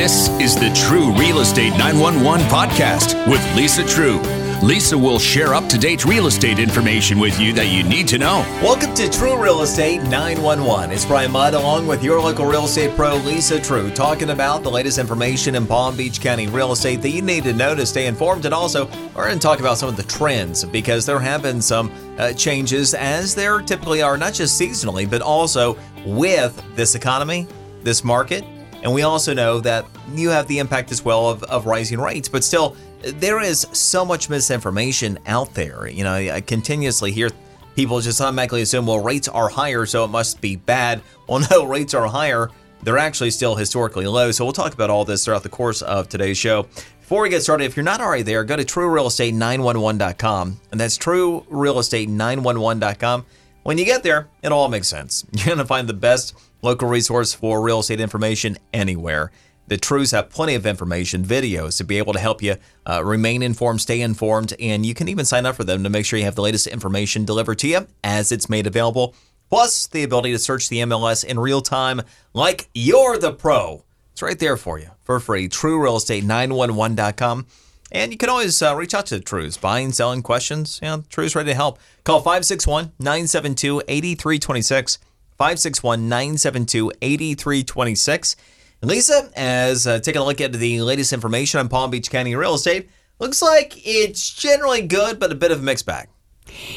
This is the Treu Real Estate 911 podcast with Lisa Treu. Lisa will share up to date real estate information with you that you need to know. Welcome to Treu Real Estate 911. It's Brian Mudd along with your local real estate pro, Lisa Treu, talking about the latest information in Palm Beach County real estate that you need to know to stay informed. And also, we're going to talk about some of the trends because there have been some uh, changes, as there typically are, not just seasonally, but also with this economy, this market. And we also know that you have the impact as well of, of rising rates, but still, there is so much misinformation out there. You know, I continuously hear people just automatically assume, well, rates are higher, so it must be bad. Well, no, rates are higher. They're actually still historically low. So we'll talk about all this throughout the course of today's show. Before we get started, if you're not already there, go to treurealestate911.com. And that's treurealestate911.com. When you get there, it all makes sense. You're going to find the best local resource for real estate information anywhere. The Treus have plenty of information, videos to be able to help you uh, remain informed, stay informed, and you can even sign up for them to make sure you have the latest information delivered to you as it's made available. Plus, the ability to search the MLS in real time like you're the pro. It's right there for you for free. TreuRealEstate911.com. And you can always uh, reach out to Treus, buying, selling questions. You know, Treus ready to help. Call 561 972 8326. 561 972 8326. Lisa, as uh, taking a look at the latest information on Palm Beach County real estate, looks like it's generally good, but a bit of a mixed bag.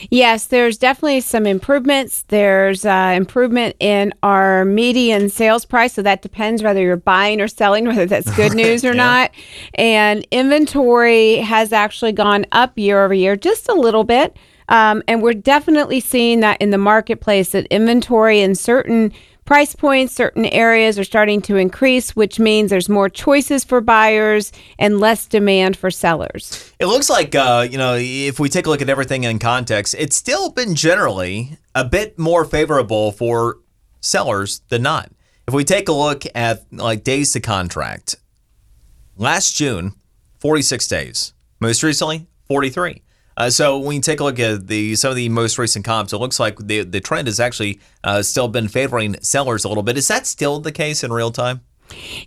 Yes, there's definitely some improvements. There's uh, improvement in our median sales price. So that depends whether you're buying or selling, whether that's good news or yeah. not. And inventory has actually gone up year over year just a little bit. Um, and we're definitely seeing that in the marketplace that inventory in certain Price points, certain areas are starting to increase, which means there's more choices for buyers and less demand for sellers. It looks like, uh, you know, if we take a look at everything in context, it's still been generally a bit more favorable for sellers than not. If we take a look at like days to contract, last June, 46 days. Most recently, 43. Uh, so when you take a look at the some of the most recent comps, it looks like the the trend has actually uh, still been favoring sellers a little bit. Is that still the case in real time?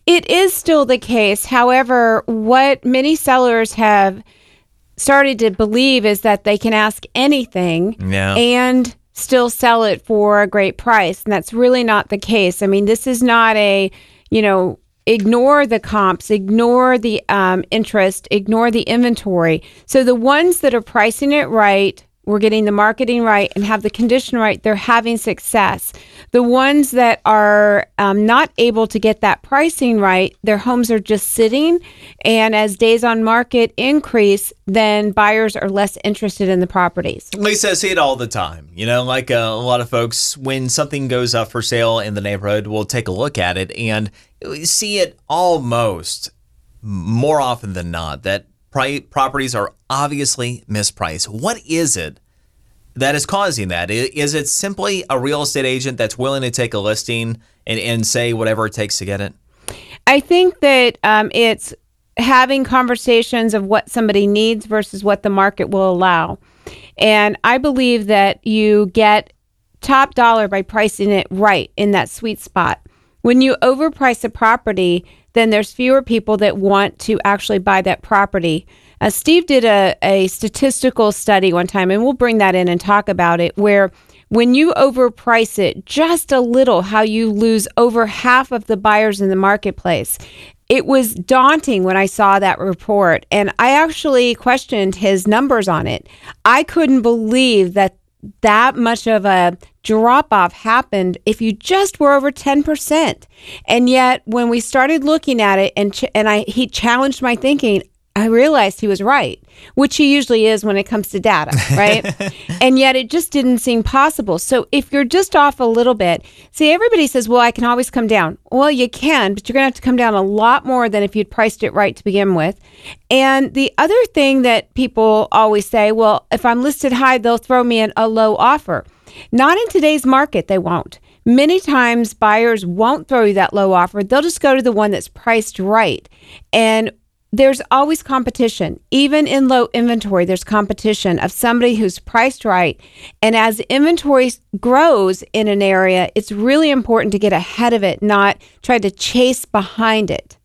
It is still the case. However, what many sellers have started to believe is that they can ask anything yeah. and still sell it for a great price, and that's really not the case. I mean, this is not a you know ignore the comps, ignore the um, interest, ignore the inventory. So the ones that are pricing it right, we're getting the marketing right and have the condition right, they're having success. The ones that are um, not able to get that pricing right, their homes are just sitting. And as days on market increase, then buyers are less interested in the properties. Lisa, I see it all the time. You know, like uh, a lot of folks, when something goes up for sale in the neighborhood, we'll take a look at it and see it almost more often than not that properties are obviously mispriced. What is it that is causing that? Is it simply a real estate agent that's willing to take a listing and, and say whatever it takes to get it? I think that um, it's having conversations of what somebody needs versus what the market will allow. And I believe that you get top dollar by pricing it right in that sweet spot. When you overprice a property, then there's fewer people that want to actually buy that property. Uh, Steve did a, a statistical study one time, and we'll bring that in and talk about it, where when you overprice it just a little, how you lose over half of the buyers in the marketplace. It was daunting when I saw that report, and I actually questioned his numbers on it. I couldn't believe that that much of a drop off happened if you just were over 10%. And yet when we started looking at it and ch- and I he challenged my thinking, I realized he was right, which he usually is when it comes to data, right? and yet it just didn't seem possible. So if you're just off a little bit, see, everybody says, well, I can always come down. Well, you can, but you're going to have to come down a lot more than if you'd priced it right to begin with. And the other thing that people always say, well, if I'm listed high, they'll throw me in a low offer. Not in today's market, they won't. Many times buyers won't throw you that low offer. They'll just go to the one that's priced right. And there's always competition. Even in low inventory, there's competition of somebody who's priced right. And as inventory grows in an area, it's really important to get ahead of it, not try to chase behind it.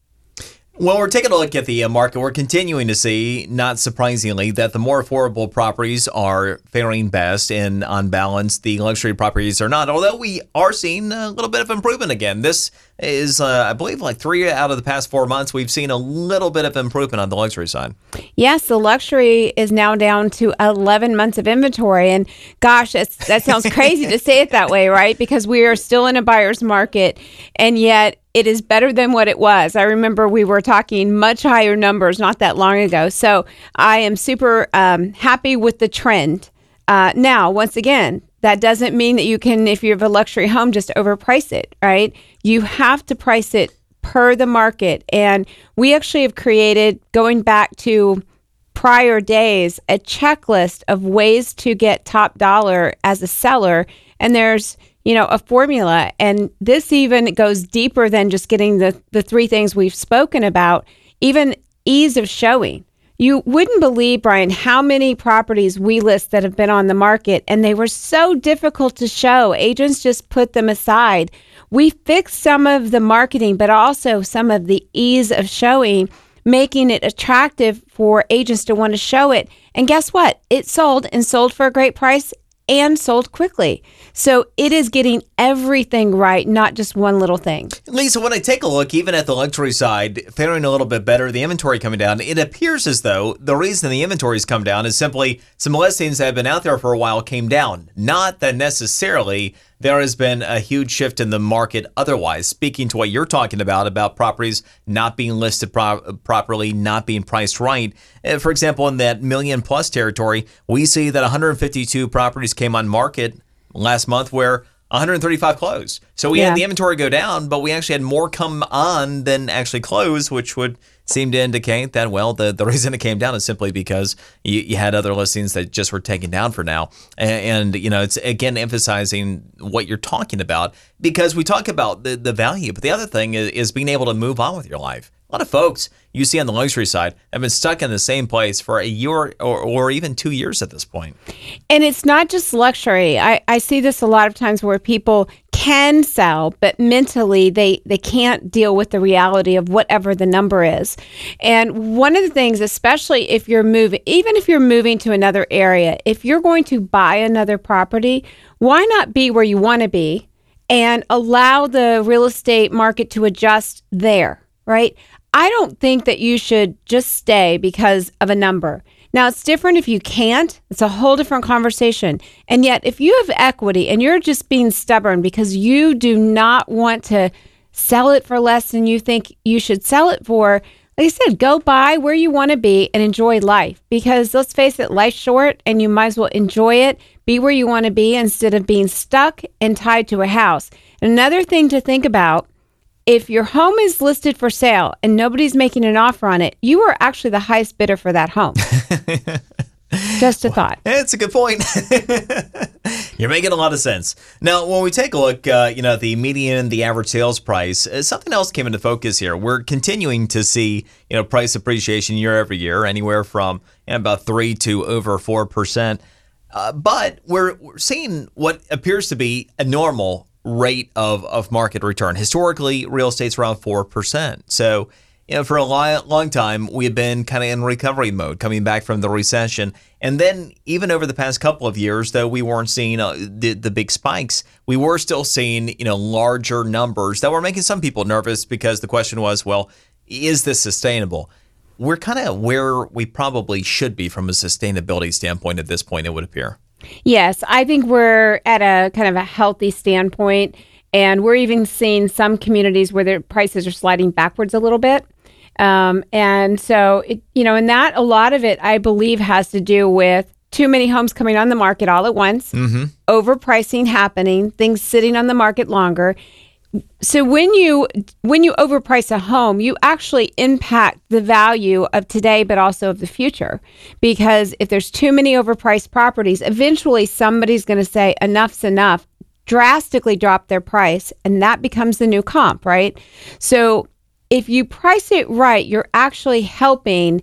Well, we're taking a look at the uh, market. We're continuing to see, not surprisingly, that the more affordable properties are faring best, and on balance, the luxury properties are not. Although we are seeing a little bit of improvement again. This is, uh, I believe, like three out of the past four months, we've seen a little bit of improvement on the luxury side. Yes, the luxury is now down to 11 months of inventory. And gosh, that sounds crazy to say it that way, right? Because we are still in a buyer's market, and yet it is better than what it was. I remember we were talking much higher numbers not that long ago. So I am super um, happy with the trend. Uh, now, once again, that doesn't mean that you can, if you have a luxury home, just overprice it, right? You have to price it per the market. And we actually have created, going back to prior days, a checklist of ways to get top dollar as a seller. And there's you know, a formula. And this even goes deeper than just getting the, the three things we've spoken about, even ease of showing. You wouldn't believe, Brian, how many properties we list that have been on the market and they were so difficult to show. Agents just put them aside. We fixed some of the marketing, but also some of the ease of showing, making it attractive for agents to want to show it. And guess what? It sold and sold for a great price and sold quickly. So it is getting everything right, not just one little thing. Lisa, when I take a look, even at the luxury side, faring a little bit better, the inventory coming down, it appears as though the reason the inventory's come down is simply some listings that have been out there for a while came down. Not that necessarily there has been a huge shift in the market otherwise. Speaking to what you're talking about, about properties not being listed pro- properly, not being priced right. Uh, for example, in that million plus territory, we see that 152 properties came on market last month where 135 closed. So we yeah. had the inventory go down, but we actually had more come on than actually close, which would seem to indicate that, well, the, the reason it came down is simply because you, you had other listings that just were taken down for now. And, and, you know, it's again emphasizing what you're talking about because we talk about the, the value, but the other thing is, is being able to move on with your life. A lot of folks you see on the luxury side have been stuck in the same place for a year or, or even two years at this point. And it's not just luxury. I, I see this a lot of times where people can sell, but mentally they, they can't deal with the reality of whatever the number is. And one of the things, especially if you're moving, even if you're moving to another area, if you're going to buy another property, why not be where you want to be and allow the real estate market to adjust there, right? I don't think that you should just stay because of a number. Now, it's different if you can't, it's a whole different conversation. And yet, if you have equity and you're just being stubborn because you do not want to sell it for less than you think you should sell it for, like I said, go buy where you want to be and enjoy life. Because let's face it, life's short and you might as well enjoy it, be where you want to be instead of being stuck and tied to a house. And Another thing to think about if your home is listed for sale and nobody's making an offer on it, you are actually the highest bidder for that home. Just a well, thought. It's a good point. You're making a lot of sense. Now, when we take a look, uh, you know, the median, the average sales price, uh, something else came into focus here. We're continuing to see, you know, price appreciation year over year, anywhere from you know, about three to over four percent. Uh, but we're, we're seeing what appears to be a normal rate of, of market return. Historically, real estate's around 4%. So, you know, for a long, long time, we have been kind of in recovery mode coming back from the recession. And then, even over the past couple of years, though we weren't seeing uh, the, the big spikes, we were still seeing, you know, larger numbers that were making some people nervous because the question was, well, is this sustainable? We're kind of where we probably should be from a sustainability standpoint at this point, it would appear. Yes, I think we're at a kind of a healthy standpoint, and we're even seeing some communities where their prices are sliding backwards a little bit. Um, and so, it, you know, and that a lot of it, I believe, has to do with too many homes coming on the market all at once, mm-hmm. overpricing happening, things sitting on the market longer, so when you when you overprice a home you actually impact the value of today but also of the future. Because if there's too many overpriced properties eventually somebody's going to say enough's enough. Drastically drop their price and that becomes the new comp right? So if you price it right you're actually helping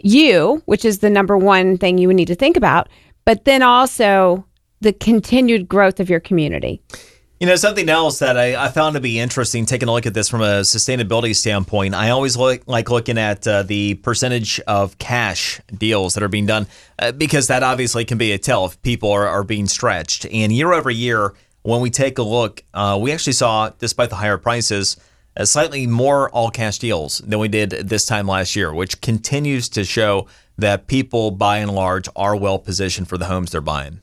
you which is the number one thing you would need to think about but then also the continued growth of your community You know, something else that I, I, found to be interesting, taking a look at this from a sustainability standpoint, I always look, like looking at uh, the percentage of cash deals that are being done uh, because that obviously can be a tell if people are, are being stretched. And year over year, when we take a look, uh, we actually saw, despite the higher prices, uh, slightly more all cash deals than we did this time last year, which continues to show that people by and large are well positioned for the homes they're buying.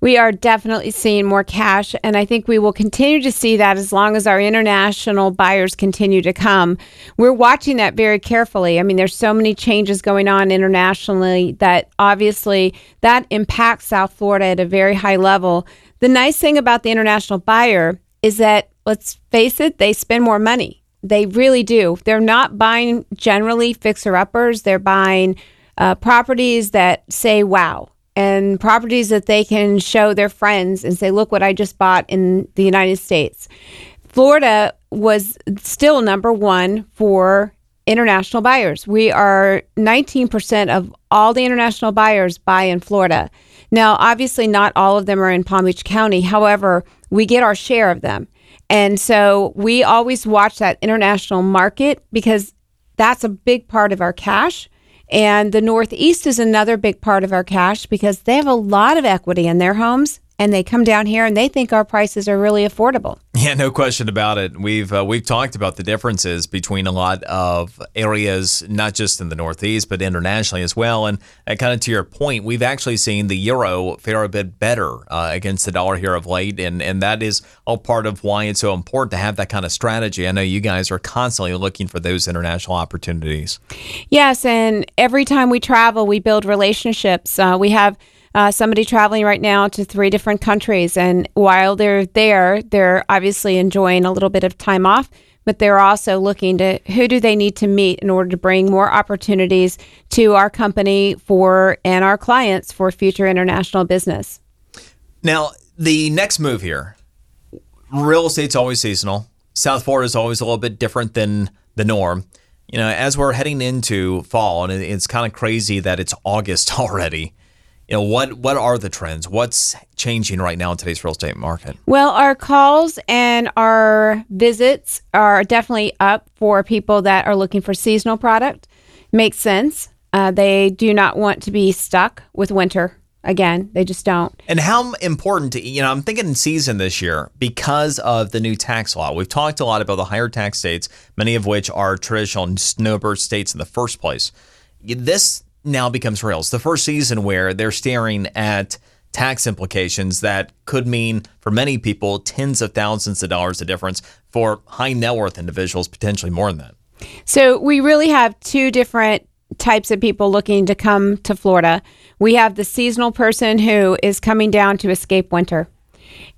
We are definitely seeing more cash, and I think we will continue to see that as long as our international buyers continue to come. We're watching that very carefully. I mean, there's so many changes going on internationally that obviously that impacts South Florida at a very high level. The nice thing about the international buyer is that let's face it, they spend more money. They really do. They're not buying generally fixer uppers. They're buying uh, properties that say wow and properties that they can show their friends and say, look what I just bought in the United States. Florida was still number one for international buyers. We are 19% of all the international buyers buy in Florida. Now, obviously, not all of them are in Palm Beach County. However, we get our share of them. And so we always watch that international market because that's a big part of our cash. And the Northeast is another big part of our cash because they have a lot of equity in their homes and they come down here and they think our prices are really affordable. Yeah, no question about it. We've uh, we've talked about the differences between a lot of areas, not just in the Northeast, but internationally as well. And uh, kind of to your point, we've actually seen the euro fare a bit better uh, against the dollar here of late, and and that is all part of why it's so important to have that kind of strategy. I know you guys are constantly looking for those international opportunities. Yes, and every time we travel, we build relationships. Uh, we have uh, somebody traveling right now to three different countries. And while they're there, they're obviously enjoying a little bit of time off, but they're also looking to who do they need to meet in order to bring more opportunities to our company for and our clients for future international business. Now, the next move here real estate's always seasonal. South Florida is always a little bit different than the norm. You know, as we're heading into fall, and it's kind of crazy that it's August already you know what what are the trends? What's changing right now in today's real estate market? Well our calls and our visits are definitely up for people that are looking for seasonal product. Makes sense. Uh, they do not want to be stuck with winter again. They just don't. And how important you know i'm thinking season this year because of the new tax law. We've talked a lot about the higher tax states many of which are traditional snowbird states in the first place. This now becomes real. It's the first season where they're staring at tax implications that could mean for many people tens of thousands of dollars of difference for high net worth individuals, potentially more than that. So we really have two different types of people looking to come to Florida. We have the seasonal person who is coming down to escape winter.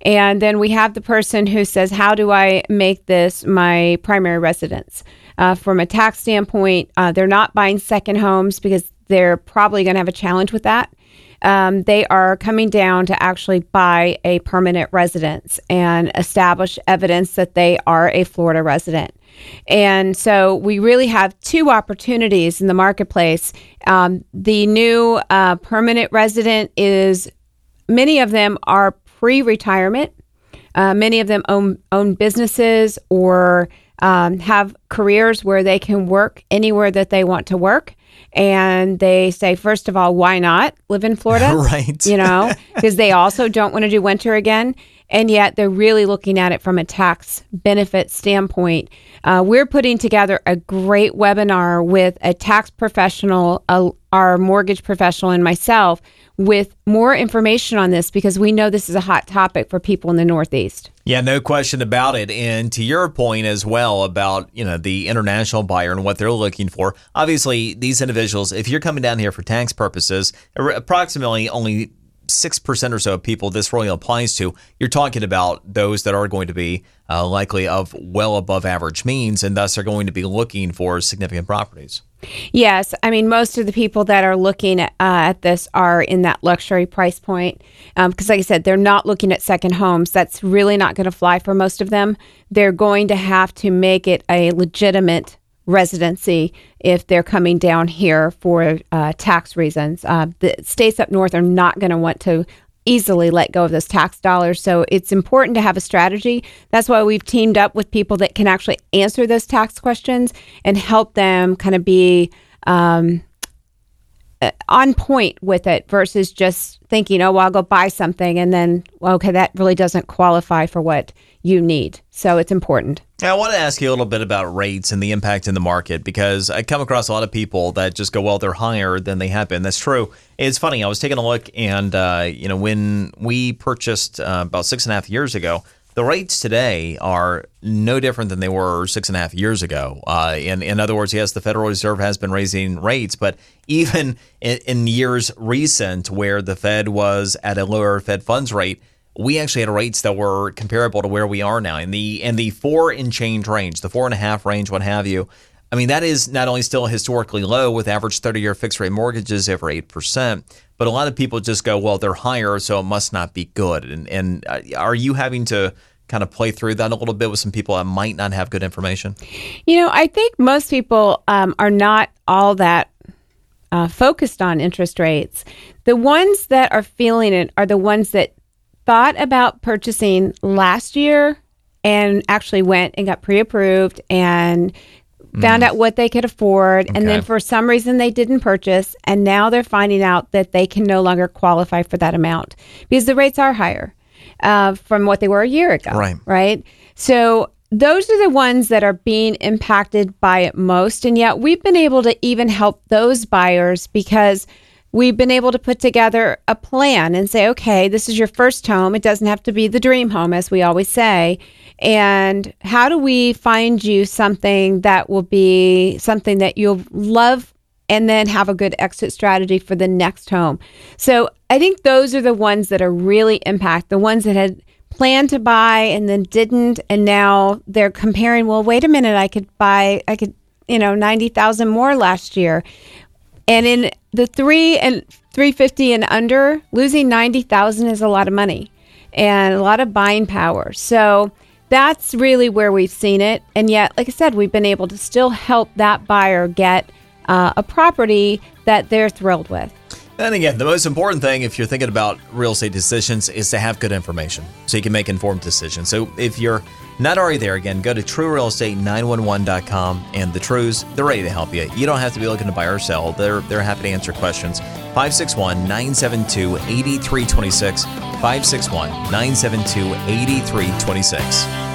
And then we have the person who says, How do I make this my primary residence? Uh, from a tax standpoint, uh, they're not buying second homes because they're probably going to have a challenge with that. Um, they are coming down to actually buy a permanent residence and establish evidence that they are a Florida resident. And so we really have two opportunities in the marketplace. Um, the new uh, permanent resident is, many of them are pre retirement. Uh, many of them own, own businesses or um, have careers where they can work anywhere that they want to work and they say, first of all, why not live in Florida? right. You know, because they also don't want to do winter again. And yet they're really looking at it from a tax benefit standpoint. Uh, we're putting together a great webinar with a tax professional, a, our mortgage professional, and myself with more information on this because we know this is a hot topic for people in the Northeast. Yeah, no question about it. And to your point as well about, you know, the international buyer and what they're looking for. Obviously, these individuals, if you're coming down here for tax purposes, approximately only 6% or so of people this really applies to, you're talking about those that are going to be uh, likely of well above average means and thus are going to be looking for significant properties. Yes, I mean most of the people that are looking at, uh, at this are in that luxury price point because, um, like I said, they're not looking at second homes. That's really not going to fly for most of them. They're going to have to make it a legitimate residency if they're coming down here for uh, tax reasons. Uh, the states up north are not going to want to easily let go of those tax dollars. So it's important to have a strategy. That's why we've teamed up with people that can actually answer those tax questions and help them kind of be um, on point with it versus just thinking, oh, well, I'll go buy something and then, well, okay, that really doesn't qualify for what you need. So it's important. I want to ask you a little bit about rates and the impact in the market because I come across a lot of people that just go, well, they're higher than they have been. That's true. It's funny. I was taking a look, and uh, you know, when we purchased uh, about six and a half years ago, the rates today are no different than they were six and a half years ago. Uh, in in other words, yes, the Federal Reserve has been raising rates, but even in, in years recent, where the Fed was at a lower Fed funds rate we actually had rates that were comparable to where we are now in the in the four and change range, the four and a half range, what have you. I mean, that is not only still historically low with average 30 year fixed rate mortgages over 8%, but a lot of people just go, well, they're higher, so it must not be good. And, and uh, are you having to kind of play through that a little bit with some people that might not have good information? You know, I think most people um, are not all that uh, focused on interest rates. The ones that are feeling it are the ones that thought about purchasing last year and actually went and got pre-approved and found mm. out what they could afford okay. and then for some reason they didn't purchase and now they're finding out that they can no longer qualify for that amount because the rates are higher uh, from what they were a year ago right right so those are the ones that are being impacted by it most and yet we've been able to even help those buyers because we've been able to put together a plan and say, okay, this is your first home. It doesn't have to be the dream home, as we always say. And how do we find you something that will be something that you'll love and then have a good exit strategy for the next home? So I think those are the ones that are really impact, the ones that had planned to buy and then didn't. And now they're comparing, well, wait a minute, I could buy, I could, you know, 90,000 more last year. And in the three and 350 and under, losing 90,000 is a lot of money and a lot of buying power. So that's really where we've seen it. And yet, like I said, we've been able to still help that buyer get uh, a property that they're thrilled with. And again, the most important thing if you're thinking about real estate decisions is to have good information so you can make informed decisions. So if you're not already there, again, go to treurealestate911.com and the Treus, they're ready to help you. You don't have to be looking to buy or sell. They're, they're happy to answer questions. 561 972 8326. 561 972 8326.